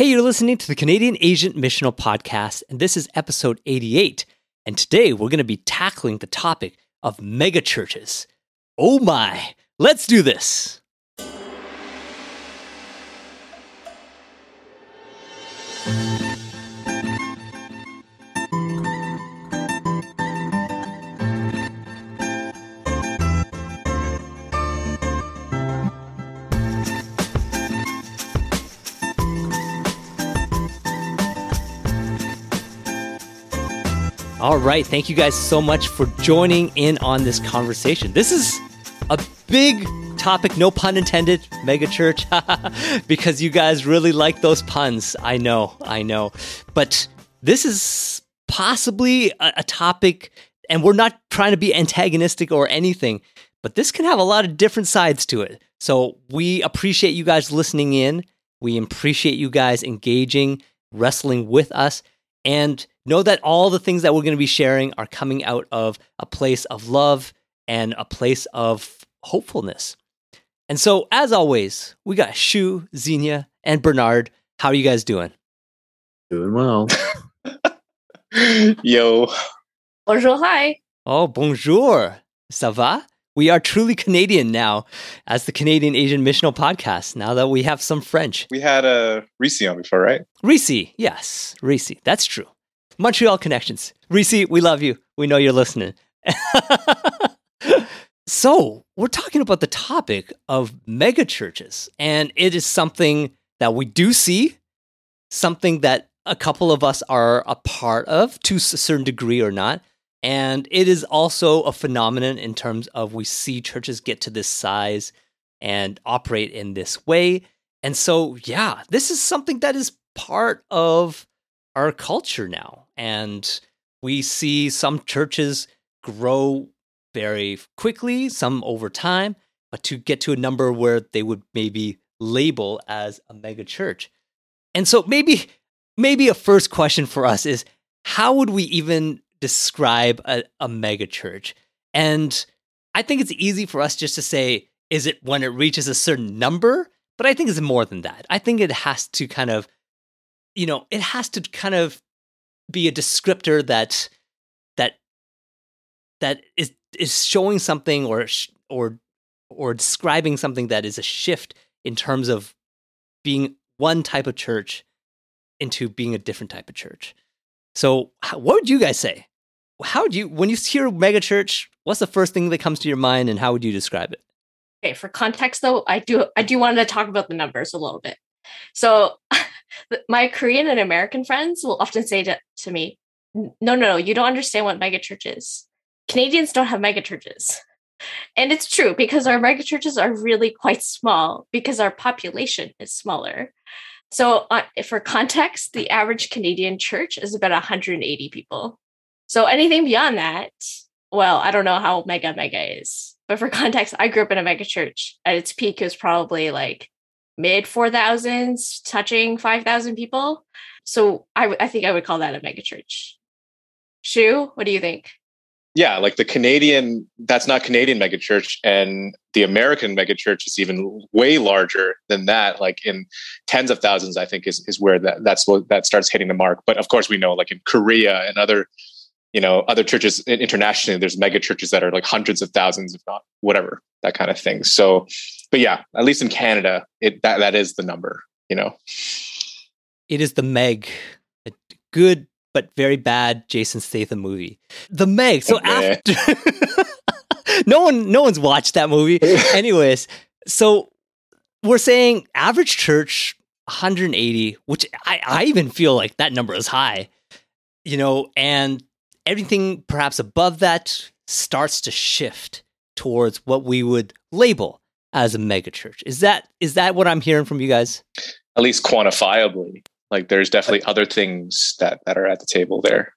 Hey, you're listening to the Canadian Asian Missional Podcast, and this is episode 88. And today we're going to be tackling the topic of megachurches. Oh my, let's do this. All right. Thank you guys so much for joining in on this conversation. This is a big topic, no pun intended, mega church, because you guys really like those puns. I know, I know. But this is possibly a, a topic, and we're not trying to be antagonistic or anything, but this can have a lot of different sides to it. So we appreciate you guys listening in. We appreciate you guys engaging, wrestling with us. And know that all the things that we're going to be sharing are coming out of a place of love and a place of hopefulness. And so, as always, we got Shu, Xenia, and Bernard. How are you guys doing? Doing well. Yo. Bonjour, hi. Oh, bonjour. Ça va? We are truly Canadian now as the Canadian Asian Missional Podcast, now that we have some French. We had a uh, Reese on before, right? Reese, yes, Reese, that's true. Montreal connections. Reese, we love you. We know you're listening. so, we're talking about the topic of mega churches, and it is something that we do see, something that a couple of us are a part of to a certain degree or not. And it is also a phenomenon in terms of we see churches get to this size and operate in this way. And so, yeah, this is something that is part of our culture now. And we see some churches grow very quickly, some over time, but to get to a number where they would maybe label as a mega church. And so maybe maybe a first question for us is how would we even describe a, a mega church? And I think it's easy for us just to say, is it when it reaches a certain number? But I think it's more than that. I think it has to kind of, you know, it has to kind of be a descriptor that that that is is showing something or or or describing something that is a shift in terms of being one type of church into being a different type of church. So, what would you guys say? How would you, when you hear megachurch, what's the first thing that comes to your mind, and how would you describe it? Okay, for context though, I do I do want to talk about the numbers a little bit. So, my Korean and American friends will often say to, to me, "No, no, no, you don't understand what megachurch is. Canadians don't have megachurches." And it's true because our megachurches are really quite small because our population is smaller. So, uh, for context, the average Canadian church is about 180 people. So, anything beyond that, well, I don't know how mega mega is. But for context, I grew up in a mega church. At its peak, it was probably like mid 4,000s, touching 5,000 people. So, I, w- I think I would call that a megachurch. Shu, what do you think? yeah, like the Canadian, that's not Canadian megachurch, and the American megachurch is even way larger than that. Like in tens of thousands, I think is is where that that's what that starts hitting the mark. But of course, we know like in Korea and other, you know, other churches internationally, there's megachurches that are like hundreds of thousands, if not whatever that kind of thing. So, but yeah, at least in Canada, it that that is the number. You know, it is the Meg, a good but very bad Jason Statham movie. The Meg. So okay. Eh. after no one no one's watched that movie. Anyways, so we're saying average church 180, which I, I even feel like that number is high. You know, and everything perhaps above that starts to shift towards what we would label as a megachurch. Is that is that what I'm hearing from you guys? At least quantifiably like there's definitely other things that that are at the table there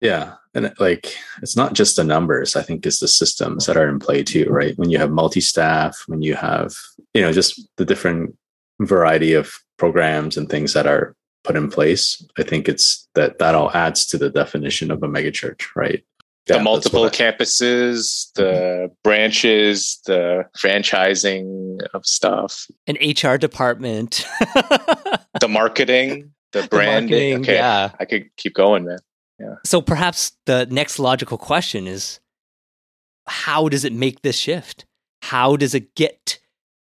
yeah and like it's not just the numbers i think it's the systems that are in play too right when you have multi-staff when you have you know just the different variety of programs and things that are put in place i think it's that that all adds to the definition of a megachurch right the multiple campuses, the branches, the franchising of stuff, an HR department, the marketing, the branding. The marketing, okay, yeah, I could keep going, man. Yeah. So perhaps the next logical question is, how does it make this shift? How does it get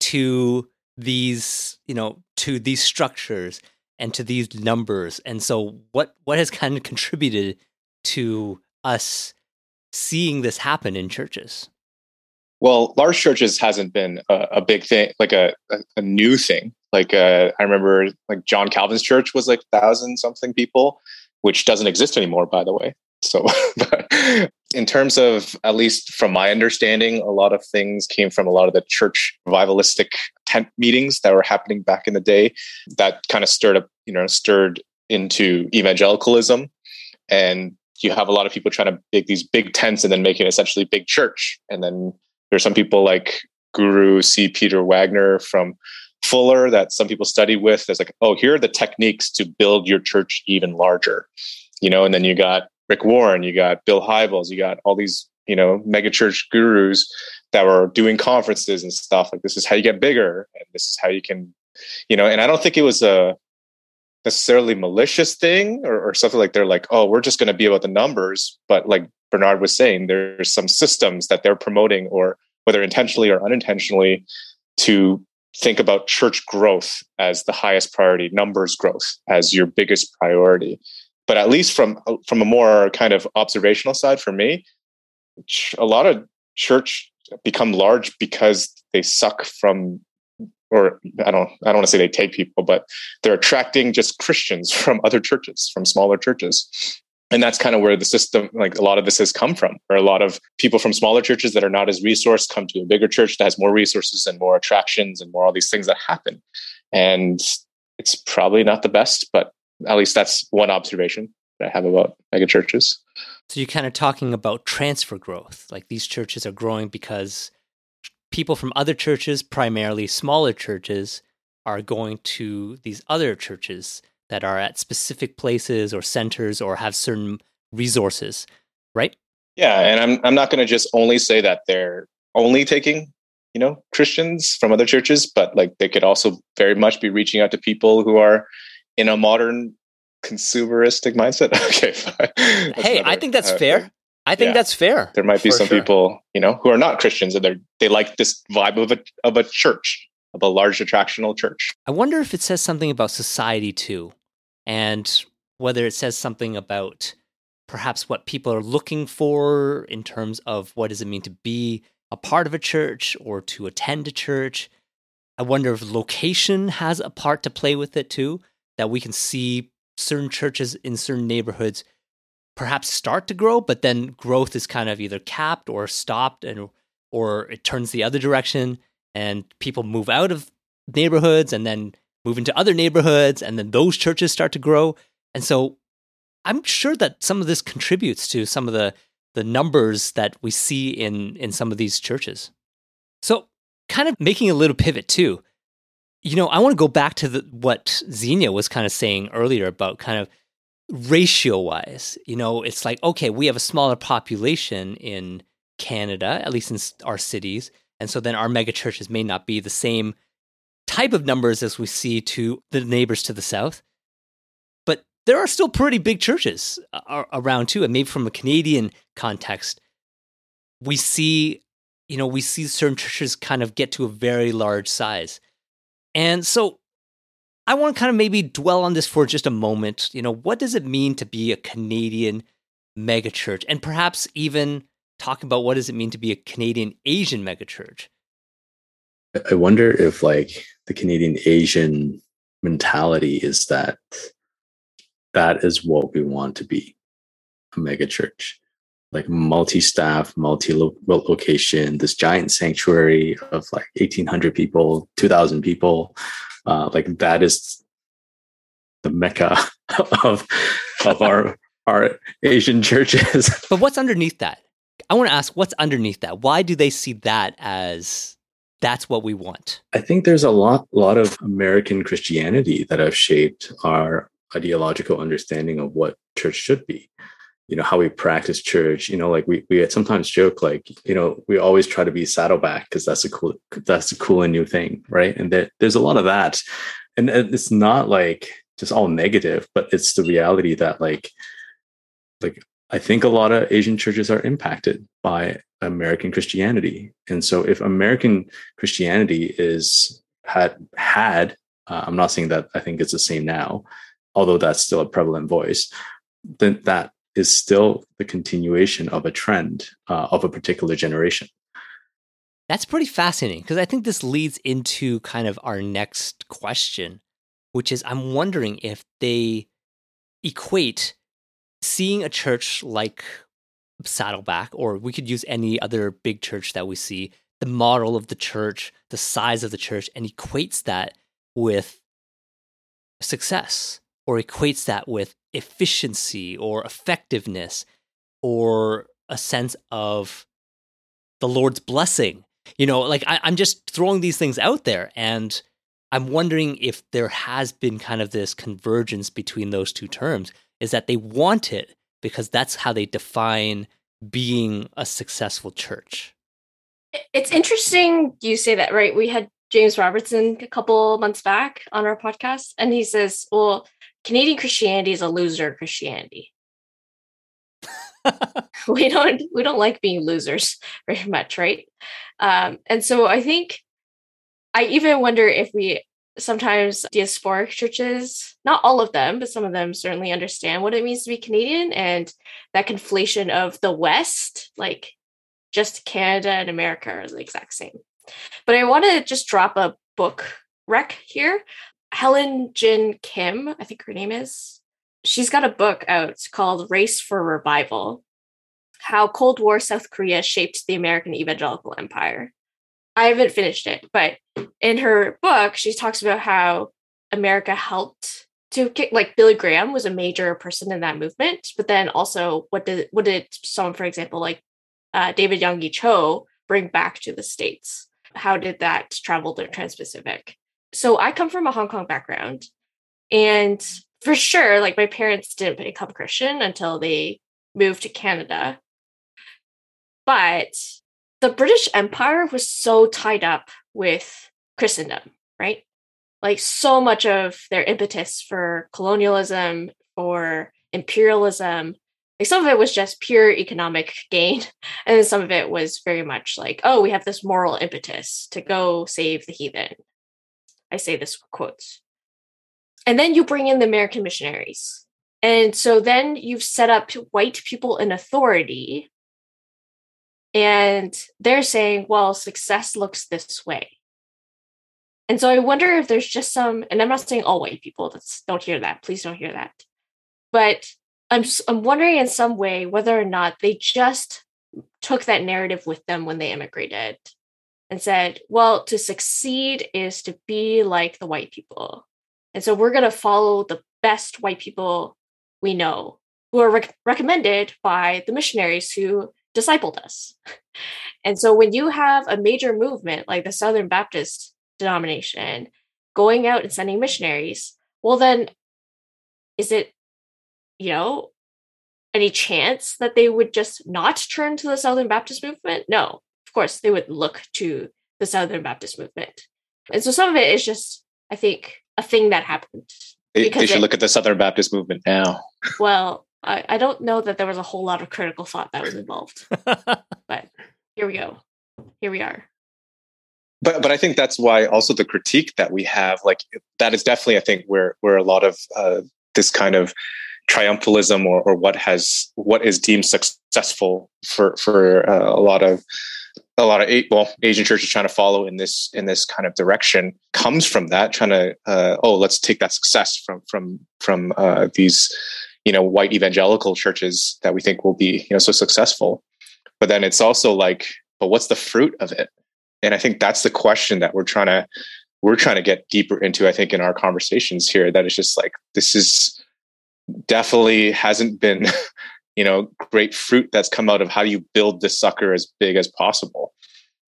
to these, you know, to these structures and to these numbers? And so, what what has kind of contributed to us seeing this happen in churches? Well, large churches hasn't been a, a big thing, like a, a, a new thing. Like uh, I remember, like John Calvin's church was like thousand something people, which doesn't exist anymore, by the way. So, in terms of at least from my understanding, a lot of things came from a lot of the church revivalistic tent meetings that were happening back in the day. That kind of stirred up, you know, stirred into evangelicalism, and you have a lot of people trying to make these big tents and then make it essentially big church. And then there's some people like Guru C. Peter Wagner from Fuller that some people study with. There's like, oh, here are the techniques to build your church even larger, you know. And then you got Rick Warren, you got Bill Hybels, you got all these you know megachurch gurus that were doing conferences and stuff. Like this is how you get bigger, and this is how you can, you know. And I don't think it was a necessarily malicious thing or, or something like they're like, oh, we're just going to be about the numbers. But like Bernard was saying, there's some systems that they're promoting, or whether intentionally or unintentionally, to think about church growth as the highest priority, numbers growth as your biggest priority. But at least from from a more kind of observational side for me, a lot of church become large because they suck from or I don't I don't want to say they take people, but they're attracting just Christians from other churches, from smaller churches. And that's kind of where the system, like a lot of this has come from, where a lot of people from smaller churches that are not as resourced come to a bigger church that has more resources and more attractions and more all these things that happen. And it's probably not the best, but at least that's one observation that I have about mega churches. So you're kind of talking about transfer growth. Like these churches are growing because people from other churches, primarily smaller churches, are going to these other churches that are at specific places or centers or have certain resources, right? Yeah, and I'm I'm not going to just only say that they're only taking, you know, Christians from other churches, but like they could also very much be reaching out to people who are in a modern consumeristic mindset. okay, fine. hey, I think that's uh, fair. I think yeah. that's fair. There might be some sure. people, you know, who are not Christians and they they like this vibe of a of a church, of a large attractional church. I wonder if it says something about society too, and whether it says something about perhaps what people are looking for in terms of what does it mean to be a part of a church or to attend a church. I wonder if location has a part to play with it too, that we can see certain churches in certain neighborhoods perhaps start to grow, but then growth is kind of either capped or stopped and or it turns the other direction and people move out of neighborhoods and then move into other neighborhoods and then those churches start to grow. And so I'm sure that some of this contributes to some of the the numbers that we see in in some of these churches. So kind of making a little pivot too. You know, I want to go back to the, what Xenia was kind of saying earlier about kind of ratio wise, you know, it's like, okay, we have a smaller population in Canada, at least in our cities. And so then our mega churches may not be the same type of numbers as we see to the neighbors to the south. But there are still pretty big churches uh, around too. And maybe from a Canadian context, we see, you know, we see certain churches kind of get to a very large size. And so I want to kind of maybe dwell on this for just a moment. You know, what does it mean to be a Canadian megachurch? And perhaps even talk about what does it mean to be a Canadian Asian megachurch? I wonder if like the Canadian Asian mentality is that that is what we want to be a megachurch like multi-staff multi-location this giant sanctuary of like 1800 people 2000 people uh, like that is the mecca of of our our Asian churches. but what's underneath that? I want to ask what's underneath that. Why do they see that as that's what we want? I think there's a lot lot of American Christianity that have shaped our ideological understanding of what church should be. You know how we practice church you know like we we sometimes joke like you know we always try to be saddleback because that's a cool that's a cool and new thing right? And there, there's a lot of that. And it's not like just all negative but it's the reality that like like i think a lot of asian churches are impacted by american christianity. And so if american christianity is had had uh, i'm not saying that i think it's the same now although that's still a prevalent voice then that is still the continuation of a trend uh, of a particular generation. That's pretty fascinating because I think this leads into kind of our next question, which is I'm wondering if they equate seeing a church like Saddleback, or we could use any other big church that we see, the model of the church, the size of the church, and equates that with success or equates that with efficiency or effectiveness or a sense of the Lord's blessing. You know, like I, am just throwing these things out there and I'm wondering if there has been kind of this convergence between those two terms, is that they want it because that's how they define being a successful church. It's interesting you say that, right? We had James Robertson a couple months back on our podcast, and he says, Well, Canadian Christianity is a loser Christianity. we don't we don't like being losers very much, right? Um, and so I think I even wonder if we sometimes diasporic churches, not all of them, but some of them certainly understand what it means to be Canadian and that conflation of the West, like just Canada and America are the exact same. But I want to just drop a book rec here Helen Jin Kim, I think her name is, she's got a book out called Race for Revival How Cold War South Korea Shaped the American Evangelical Empire. I haven't finished it, but in her book, she talks about how America helped to kick, like Billy Graham was a major person in that movement, but then also what did what did someone, for example, like uh, David Yonggi Cho bring back to the states? How did that travel to Trans-Pacific? So I come from a Hong Kong background, and for sure, like my parents didn't become Christian until they moved to Canada. But the British Empire was so tied up with Christendom, right? Like so much of their impetus for colonialism or imperialism, like some of it was just pure economic gain. And then some of it was very much like, oh, we have this moral impetus to go save the heathen I say this with quotes. And then you bring in the American missionaries. And so then you've set up white people in authority. And they're saying, well, success looks this way. And so I wonder if there's just some, and I'm not saying all white people, that's, don't hear that. Please don't hear that. But I'm, I'm wondering in some way whether or not they just took that narrative with them when they immigrated and said, well, to succeed is to be like the white people. And so we're going to follow the best white people we know who are rec- recommended by the missionaries who discipled us. And so when you have a major movement like the Southern Baptist denomination going out and sending missionaries, well, then is it, you know, any chance that they would just not turn to the Southern Baptist movement? No, course, they would look to the Southern Baptist movement. And so some of it is just, I think, a thing that happened. They, they should it, look at the Southern Baptist movement now. Well, I, I don't know that there was a whole lot of critical thought that was involved. but here we go. Here we are. But but I think that's why also the critique that we have, like that is definitely I think where where a lot of uh, this kind of triumphalism or, or what has what is deemed successful for for uh, a lot of a lot of well asian churches trying to follow in this in this kind of direction comes from that trying to uh, oh let's take that success from from from uh, these you know white evangelical churches that we think will be you know so successful. But then it's also like but what's the fruit of it? And i think that's the question that we're trying to we're trying to get deeper into i think in our conversations here that it's just like this is definitely hasn't been you know great fruit that's come out of how do you build this sucker as big as possible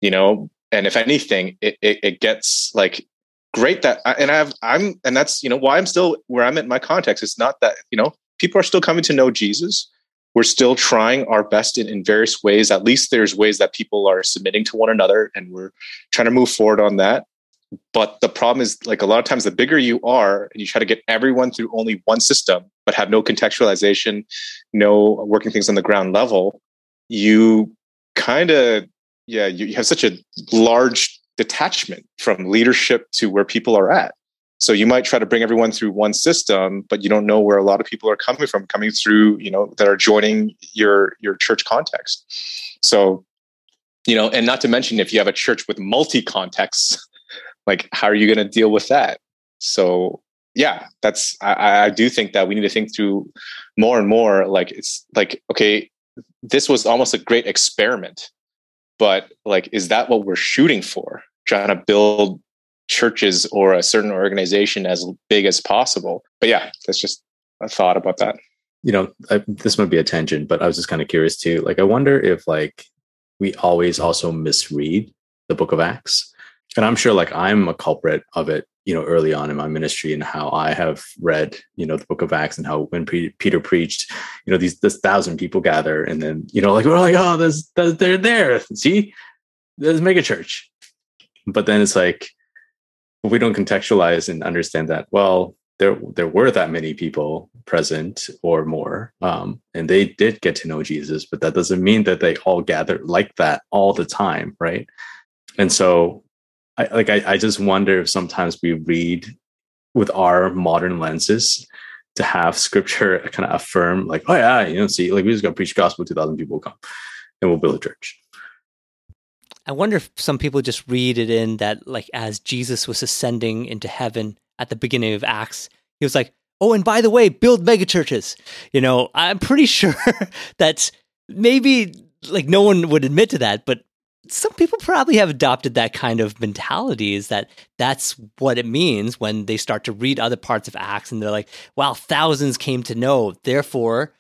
you know and if anything it, it, it gets like great that and i've i'm and that's you know why i'm still where i'm at my context it's not that you know people are still coming to know jesus we're still trying our best in, in various ways. At least there's ways that people are submitting to one another, and we're trying to move forward on that. But the problem is, like a lot of times, the bigger you are, and you try to get everyone through only one system, but have no contextualization, no working things on the ground level, you kind of, yeah, you, you have such a large detachment from leadership to where people are at. So you might try to bring everyone through one system, but you don't know where a lot of people are coming from, coming through, you know, that are joining your your church context. So, you know, and not to mention if you have a church with multi contexts, like how are you going to deal with that? So yeah, that's I, I do think that we need to think through more and more. Like it's like okay, this was almost a great experiment, but like, is that what we're shooting for? Trying to build churches or a certain organization as big as possible. But yeah, that's just a thought about that. You know, I, this might be a tangent, but I was just kind of curious too. Like, I wonder if like we always also misread the Book of Acts, and I'm sure like I'm a culprit of it. You know, early on in my ministry and how I have read, you know, the Book of Acts and how when Peter preached, you know, these this thousand people gather, and then you know, like we're like, oh, there's, there's they're there. See, there's mega church, but then it's like we don't contextualize and understand that well there there were that many people present or more um, and they did get to know jesus but that doesn't mean that they all gathered like that all the time right and so i like i, I just wonder if sometimes we read with our modern lenses to have scripture kind of affirm like oh yeah you know see like we just got to preach gospel 2000 people come and we'll build a church I wonder if some people just read it in that, like, as Jesus was ascending into heaven at the beginning of Acts, he was like, oh, and by the way, build megachurches. You know, I'm pretty sure that maybe, like, no one would admit to that, but some people probably have adopted that kind of mentality is that that's what it means when they start to read other parts of Acts and they're like, wow, thousands came to know. Therefore,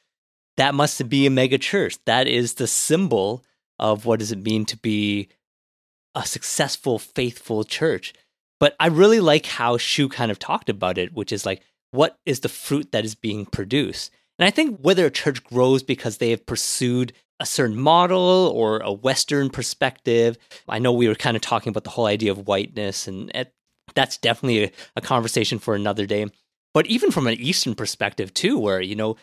that must be a mega church. That is the symbol of what does it mean to be a successful, faithful church. But I really like how Shu kind of talked about it, which is like, what is the fruit that is being produced? And I think whether a church grows because they have pursued a certain model or a Western perspective, I know we were kind of talking about the whole idea of whiteness, and that's definitely a, a conversation for another day. But even from an Eastern perspective, too, where, you know,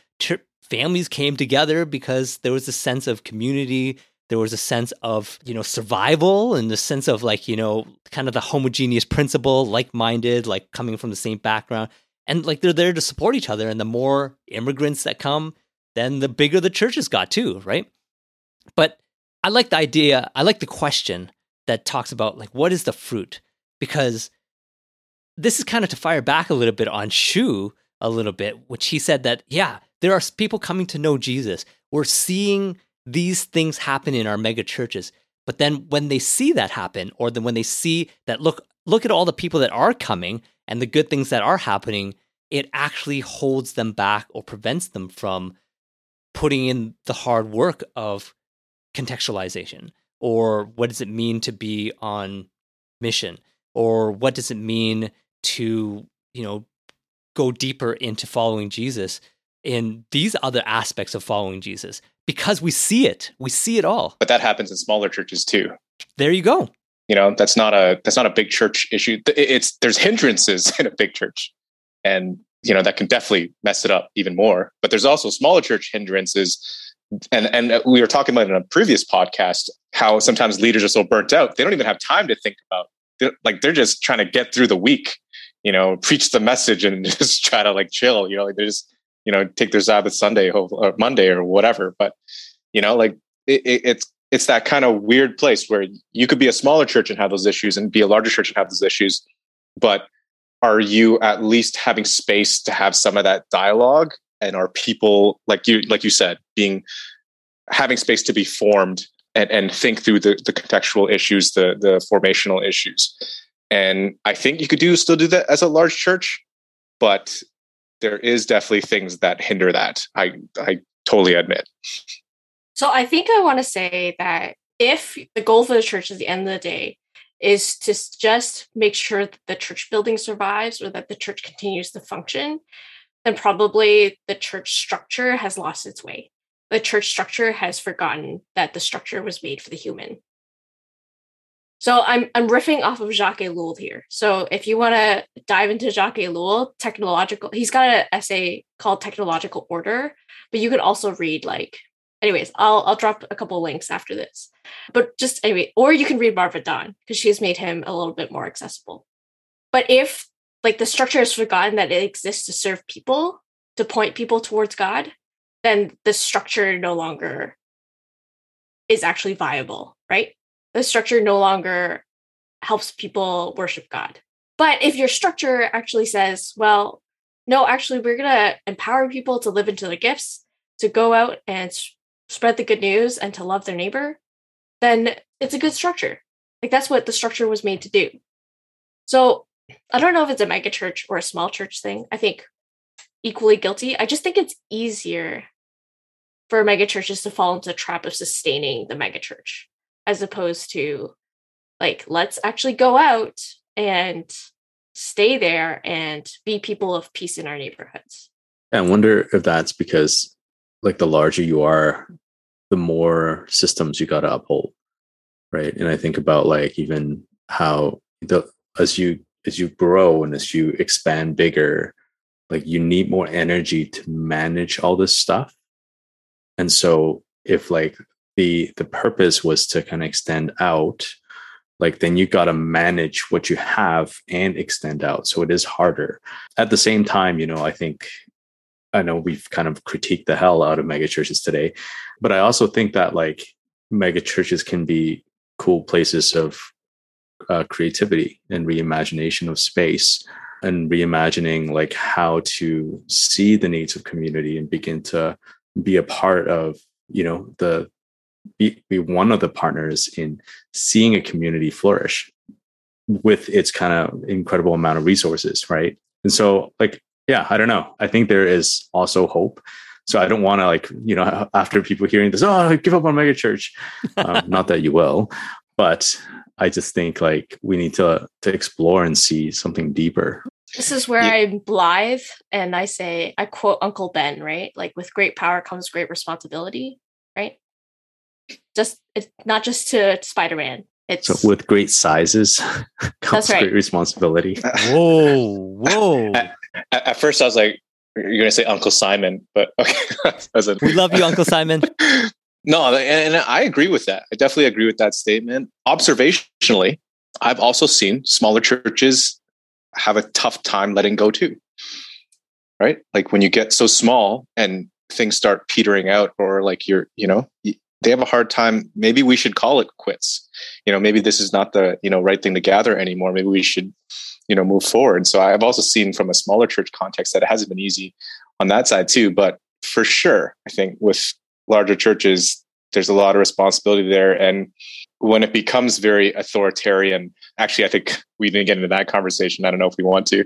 families came together because there was a sense of community there was a sense of you know survival and the sense of like you know kind of the homogeneous principle like-minded like coming from the same background. And like they're there to support each other and the more immigrants that come then the bigger the churches got too right but i like the idea i like the question that talks about like what is the fruit because this is kind of to fire back a little bit on shu a little bit which he said that yeah there are people coming to know jesus we're seeing these things happen in our mega churches. But then when they see that happen, or then when they see that look, look at all the people that are coming and the good things that are happening, it actually holds them back or prevents them from putting in the hard work of contextualization or what does it mean to be on mission or what does it mean to you know go deeper into following jesus in these other aspects of following jesus because we see it. We see it all. But that happens in smaller churches too. There you go. You know, that's not a that's not a big church issue. It's there's hindrances in a big church, and you know that can definitely mess it up even more. But there's also smaller church hindrances, and and we were talking about in a previous podcast how sometimes leaders are so burnt out they don't even have time to think about they're, like they're just trying to get through the week. You know, preach the message and just try to like chill. You know, like they're just you know take their Sabbath Sunday or uh, Monday or whatever. But you know, like it, it, it's it's that kind of weird place where you could be a smaller church and have those issues, and be a larger church and have those issues, but are you at least having space to have some of that dialogue? And are people like you like you said being having space to be formed and, and think through the, the contextual issues, the the formational issues. And I think you could do still do that as a large church, but there is definitely things that hinder that. I I totally admit. So I think I want to say that if the goal for the church at the end of the day is to just make sure that the church building survives or that the church continues to function, then probably the church structure has lost its way. the church structure has forgotten that the structure was made for the human. So I'm I'm riffing off of Jacques Ellul here. So if you want to dive into Jacques Ellul, technological, he's got an essay called Technological Order, but you can also read like anyways, I'll I'll drop a couple links after this. But just anyway, or you can read Marva Dawn because she's made him a little bit more accessible. But if like the structure has forgotten that it exists to serve people, to point people towards God, then the structure no longer is actually viable, right? The structure no longer helps people worship God. But if your structure actually says, well, no, actually, we're going to empower people to live into their gifts, to go out and spread the good news, and to love their neighbor, then it's a good structure. Like that's what the structure was made to do. So I don't know if it's a mega church or a small church thing. I think equally guilty. I just think it's easier for mega churches to fall into the trap of sustaining the mega church as opposed to like let's actually go out and stay there and be people of peace in our neighborhoods. I wonder if that's because like the larger you are, the more systems you got to uphold, right? And I think about like even how the as you as you grow and as you expand bigger, like you need more energy to manage all this stuff. And so if like the the purpose was to kind of extend out, like then you got to manage what you have and extend out. So it is harder. At the same time, you know, I think I know we've kind of critiqued the hell out of megachurches today, but I also think that like megachurches can be cool places of uh, creativity and reimagination of space and reimagining like how to see the needs of community and begin to be a part of you know the be, be one of the partners in seeing a community flourish with its kind of incredible amount of resources right? And so like yeah i don't know. I think there is also hope. So i don't want to like you know after people hearing this oh give up on megachurch um, not that you will but I just think like we need to to explore and see something deeper. This is where yeah. I'm blithe and I say I quote Uncle Ben, right? Like with great power comes great responsibility, right? Just it's not just to Spider-Man. It's so with great sizes comes right. great responsibility. whoa, whoa. At, at, first I was like, you're gonna say Uncle Simon, but okay. we love you, Uncle Simon. No, and I agree with that. I definitely agree with that statement. Observationally, I've also seen smaller churches have a tough time letting go too. Right? Like when you get so small and things start petering out, or like you're, you know, they have a hard time. Maybe we should call it quits. You know, maybe this is not the, you know, right thing to gather anymore. Maybe we should, you know, move forward. So I've also seen from a smaller church context that it hasn't been easy on that side too. But for sure, I think with larger churches, there's a lot of responsibility there. And when it becomes very authoritarian, actually, I think we didn't get into that conversation. I don't know if we want to,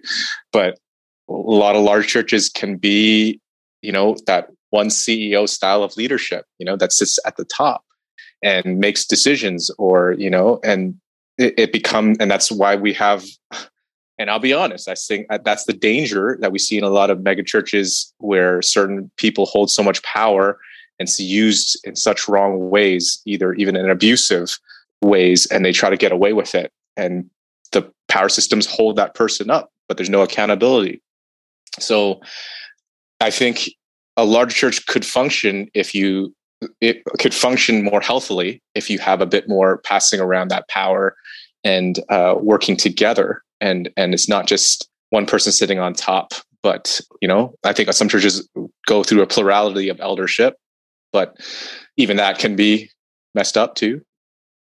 but a lot of large churches can be, you know, that one CEO style of leadership, you know, that sits at the top and makes decisions or, you know, and it, it become, and that's why we have, and I'll be honest, I think that's the danger that we see in a lot of mega churches where certain people hold so much power and it's used in such wrong ways, either even in abusive ways, and they try to get away with it. And the power systems hold that person up, but there's no accountability. So I think a large church could function if you it could function more healthily if you have a bit more passing around that power and uh, working together and and it's not just one person sitting on top but you know i think some churches go through a plurality of eldership but even that can be messed up too.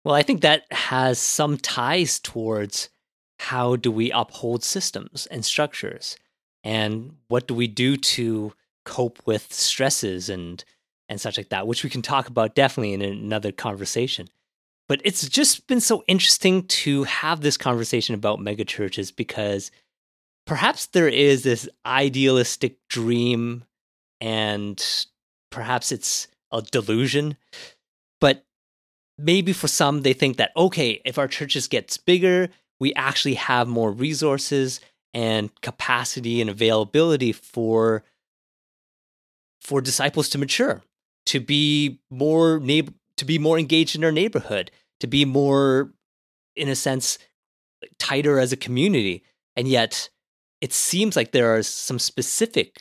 Well, I think that has some ties towards how do we uphold systems and structures and what do we do to cope with stresses and and such like that, which we can talk about definitely in another conversation. But it's just been so interesting to have this conversation about megachurches because perhaps there is this idealistic dream and perhaps it's a delusion. But maybe for some, they think that, okay, if our churches gets bigger, we actually have more resources and capacity and availability for for disciples to mature to be more neighbor, to be more engaged in our neighborhood, to be more, in a sense, tighter as a community. And yet, it seems like there are some specific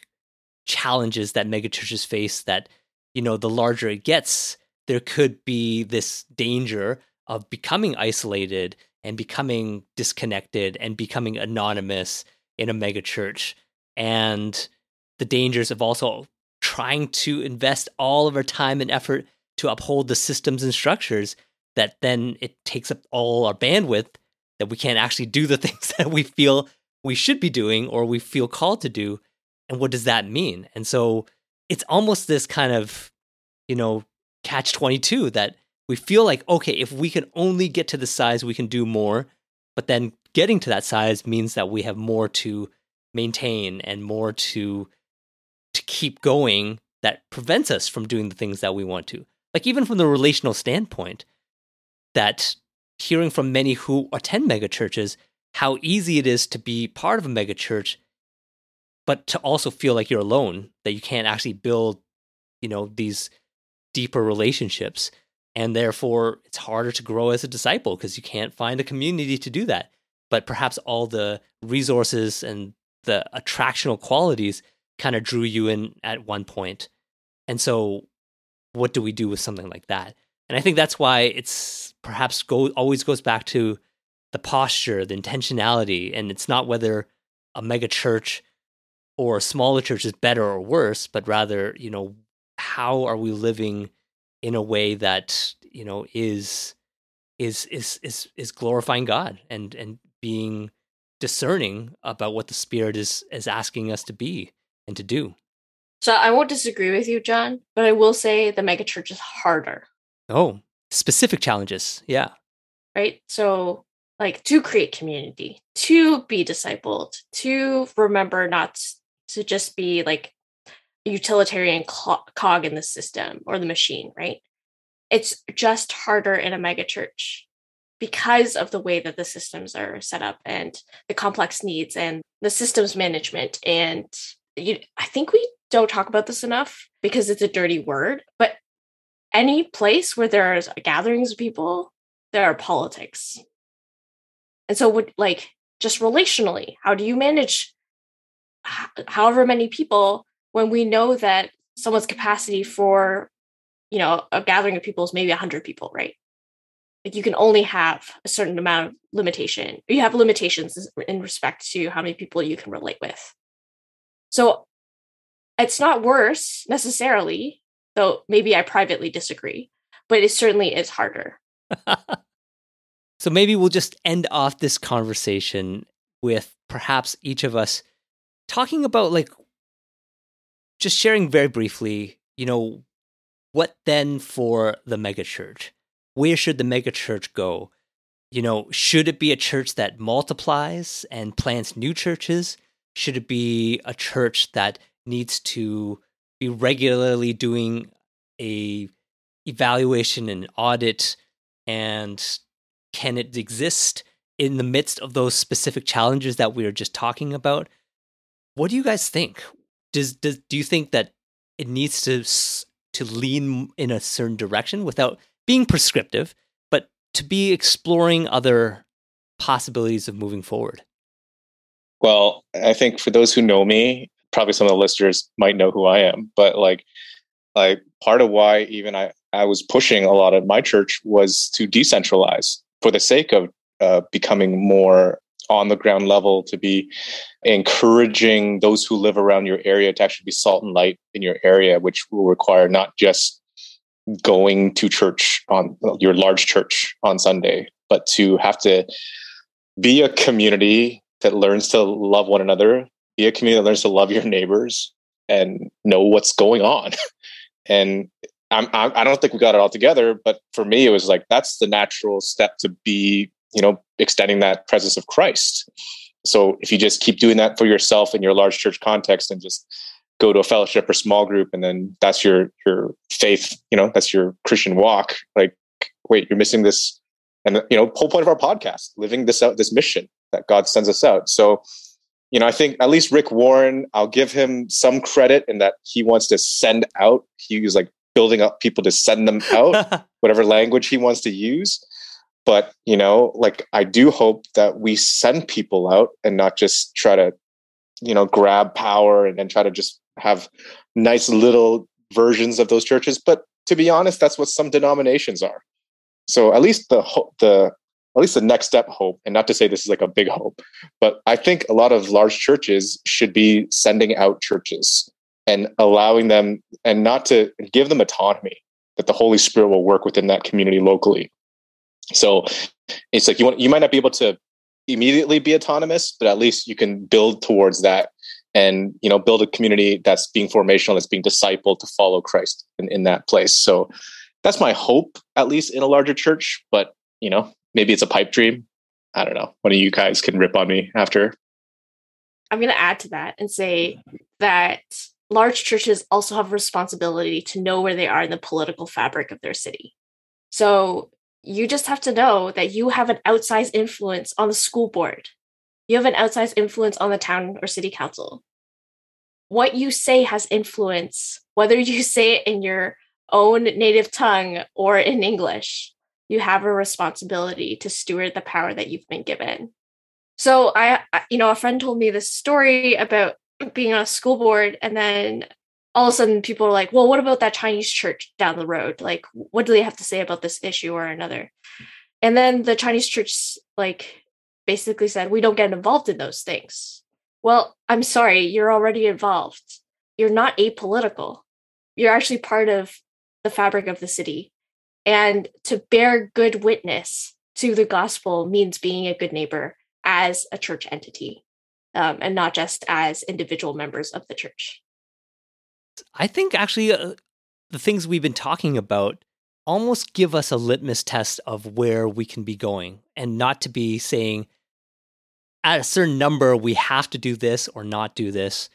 challenges that megachurches face that, you know, the larger it gets, there could be this danger of becoming isolated and becoming disconnected and becoming anonymous in a megachurch. And the dangers of also trying to invest all of our time and effort to uphold the systems and structures that then it takes up all our bandwidth that we can't actually do the things that we feel we should be doing or we feel called to do and what does that mean? And so it's almost this kind of you know catch 22 that we feel like okay if we can only get to the size we can do more but then getting to that size means that we have more to maintain and more to to keep going that prevents us from doing the things that we want to. Like even from the relational standpoint that hearing from many who attend megachurches how easy it is to be part of a megachurch, but to also feel like you're alone, that you can't actually build, you know, these deeper relationships. And therefore, it's harder to grow as a disciple because you can't find a community to do that. But perhaps all the resources and the attractional qualities kind of drew you in at one point. And so, what do we do with something like that? And I think that's why it's perhaps go always goes back to the posture, the intentionality, and it's not whether a mega church or a smaller church is better or worse, but rather, you know, how are we living in a way that, you know, is is is is is glorifying God and and being discerning about what the spirit is is asking us to be and to do. So I won't disagree with you, John, but I will say the megachurch is harder. Oh, specific challenges. Yeah. Right. So like to create community, to be discipled, to remember not to just be like a utilitarian cog in the system or the machine, right? It's just harder in a megachurch because of the way that the systems are set up and the complex needs and the systems management. And you, I think we don't talk about this enough because it's a dirty word, but any place where there's gatherings of people, there are politics and so would like just relationally, how do you manage however many people when we know that someone's capacity for you know a gathering of people is maybe 100 people right? Like you can only have a certain amount of limitation you have limitations in respect to how many people you can relate with. So it's not worse necessarily though maybe i privately disagree but it certainly is harder. So maybe we'll just end off this conversation with perhaps each of us talking about like just sharing very briefly, you know, what then for the megachurch? Where should the megachurch go? You know, should it be a church that multiplies and plants new churches? Should it be a church that needs to be regularly doing a evaluation and audit and can it exist in the midst of those specific challenges that we were just talking about? What do you guys think? Does, does do you think that it needs to to lean in a certain direction without being prescriptive, but to be exploring other possibilities of moving forward? Well, I think for those who know me, probably some of the listeners might know who I am, but like like part of why even I I was pushing a lot of my church was to decentralize for the sake of uh, becoming more on the ground level to be encouraging those who live around your area to actually be salt and light in your area which will require not just going to church on your large church on sunday but to have to be a community that learns to love one another be a community that learns to love your neighbors and know what's going on. And I'm, I don't think we got it all together, but for me, it was like that's the natural step to be, you know, extending that presence of Christ. So if you just keep doing that for yourself in your large church context and just go to a fellowship or small group, and then that's your your faith, you know, that's your Christian walk. Like, wait, you're missing this, and you know, whole point of our podcast, living this out, this mission that God sends us out. So you know, I think at least Rick Warren, I'll give him some credit in that he wants to send out. He was like building up people to send them out, whatever language he wants to use. But, you know, like I do hope that we send people out and not just try to, you know, grab power and then try to just have nice little versions of those churches. But to be honest, that's what some denominations are. So at least the the at least the next step hope, and not to say this is like a big hope, but I think a lot of large churches should be sending out churches and allowing them and not to give them autonomy that the Holy Spirit will work within that community locally. So it's like you want you might not be able to immediately be autonomous, but at least you can build towards that and you know build a community that's being formational, that's being discipled to follow Christ in, in that place. So that's my hope, at least in a larger church. But you know, maybe it's a pipe dream. I don't know. One of you guys can rip on me after. I'm going to add to that and say that large churches also have a responsibility to know where they are in the political fabric of their city. So you just have to know that you have an outsized influence on the school board. You have an outsized influence on the town or city council. What you say has influence, whether you say it in your own native tongue or in English. You have a responsibility to steward the power that you've been given. So I, you know, a friend told me this story about being on a school board and then all of a sudden people are like, well, what about that Chinese church down the road? Like, what do they have to say about this issue or another? And then the Chinese church, like, basically said, we don't get involved in those things. Well, I'm sorry, you're already involved. You're not apolitical. You're actually part of the fabric of the city. And to bear good witness to the gospel means being a good neighbor as a church entity um, and not just as individual members of the church. I think actually uh, the things we've been talking about almost give us a litmus test of where we can be going and not to be saying at a certain number we have to do this or not do this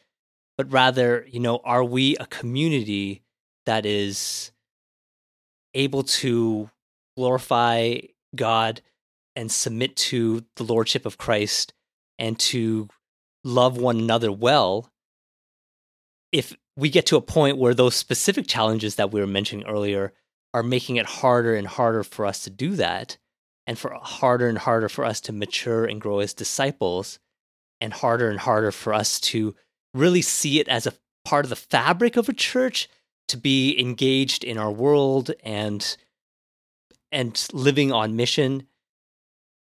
but rather you know are we a community that is able to glorify God and submit to the lordship of Christ and to love one another well if we get to a point where those specific challenges that we were mentioning earlier are making it harder and harder for us to do that and for harder and harder for us to mature and grow as disciples and harder and harder for us to really see it as a part of the fabric of a church to be engaged in our world and and living on mission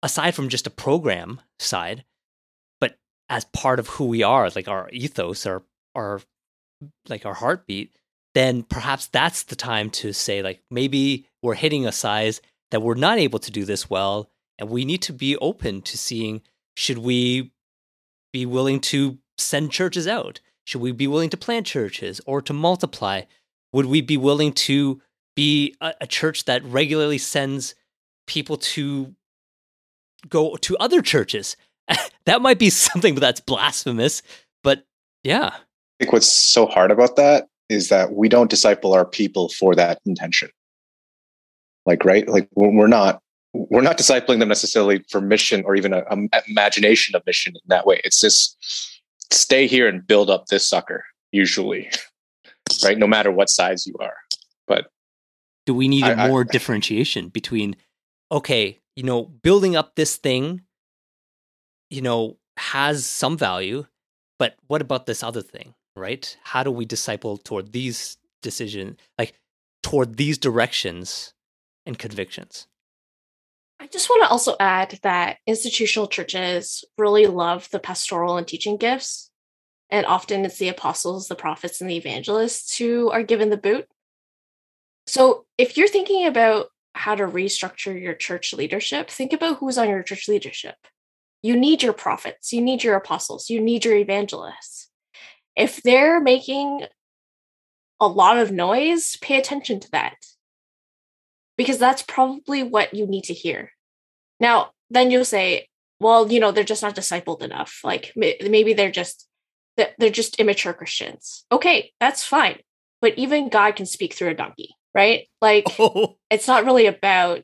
aside from just a program side but as part of who we are like our ethos our our like our heartbeat, then perhaps that's the time to say, like, maybe we're hitting a size that we're not able to do this well. And we need to be open to seeing should we be willing to send churches out? Should we be willing to plant churches or to multiply? Would we be willing to be a, a church that regularly sends people to go to other churches? that might be something that's blasphemous, but yeah think what's so hard about that is that we don't disciple our people for that intention. Like, right? Like we're not we're not discipling them necessarily for mission or even a, a imagination of mission in that way. It's just stay here and build up this sucker. Usually, right? No matter what size you are. But do we need I, more I, differentiation between okay, you know, building up this thing, you know, has some value, but what about this other thing? Right? How do we disciple toward these decisions, like toward these directions and convictions? I just want to also add that institutional churches really love the pastoral and teaching gifts. And often it's the apostles, the prophets, and the evangelists who are given the boot. So if you're thinking about how to restructure your church leadership, think about who's on your church leadership. You need your prophets, you need your apostles, you need your evangelists if they're making a lot of noise, pay attention to that. Because that's probably what you need to hear. Now, then you'll say, well, you know, they're just not discipled enough. Like maybe they're just they're just immature Christians. Okay, that's fine. But even God can speak through a donkey, right? Like oh. it's not really about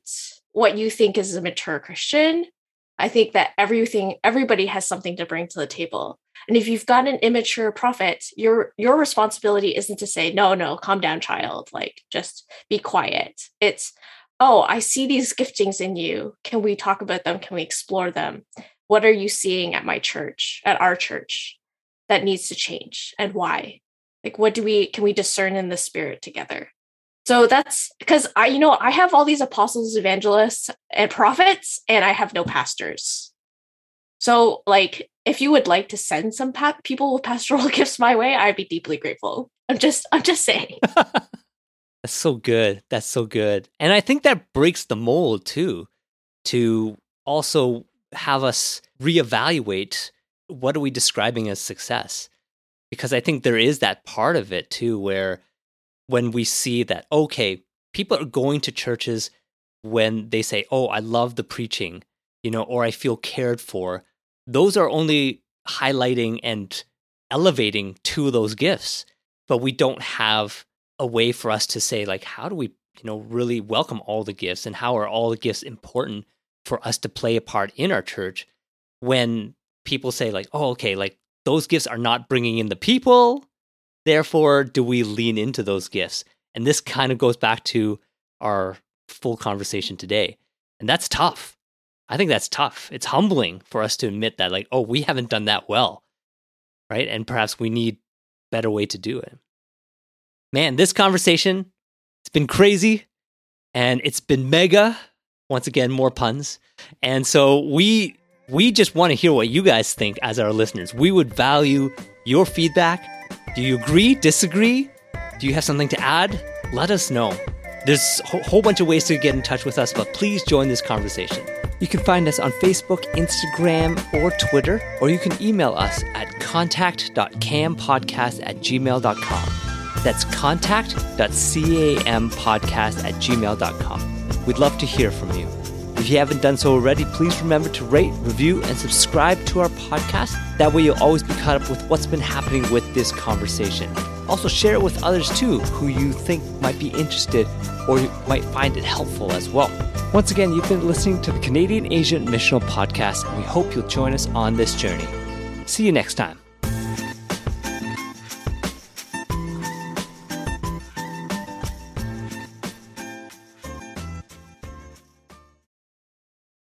what you think is a mature Christian. I think that everything, everybody has something to bring to the table. And if you've got an immature prophet, your your responsibility isn't to say, no, no, calm down, child. Like just be quiet. It's, oh, I see these giftings in you. Can we talk about them? Can we explore them? What are you seeing at my church, at our church, that needs to change and why? Like what do we can we discern in the spirit together? So that's because I, you know, I have all these apostles, evangelists, and prophets, and I have no pastors. So, like, if you would like to send some pa- people with pastoral gifts my way, I'd be deeply grateful. I'm just, I'm just saying. That's so good. That's so good. And I think that breaks the mold too, to also have us reevaluate what are we describing as success? Because I think there is that part of it too, where when we see that, okay, people are going to churches when they say, oh, I love the preaching, you know, or I feel cared for, those are only highlighting and elevating two of those gifts. But we don't have a way for us to say, like, how do we, you know, really welcome all the gifts and how are all the gifts important for us to play a part in our church when people say, like, oh, okay, like those gifts are not bringing in the people Therefore, do we lean into those gifts? And this kind of goes back to our full conversation today. And that's tough. I think that's tough. It's humbling for us to admit that, like, oh, we haven't done that well. Right. And perhaps we need better way to do it. Man, this conversation, it's been crazy and it's been mega. Once again, more puns. And so we we just want to hear what you guys think as our listeners. We would value your feedback do you agree? Disagree? Do you have something to add? Let us know. There's a whole bunch of ways to get in touch with us, but please join this conversation. You can find us on Facebook, Instagram, or Twitter, or you can email us at contact.campodcast at gmail.com. That's contact.campodcast at gmail.com. We'd love to hear from you. If you haven't done so already, please remember to rate, review, and subscribe to our podcast. That way, you'll always be caught up with what's been happening with this conversation. Also, share it with others too who you think might be interested or might find it helpful as well. Once again, you've been listening to the Canadian Asian Missional Podcast, and we hope you'll join us on this journey. See you next time.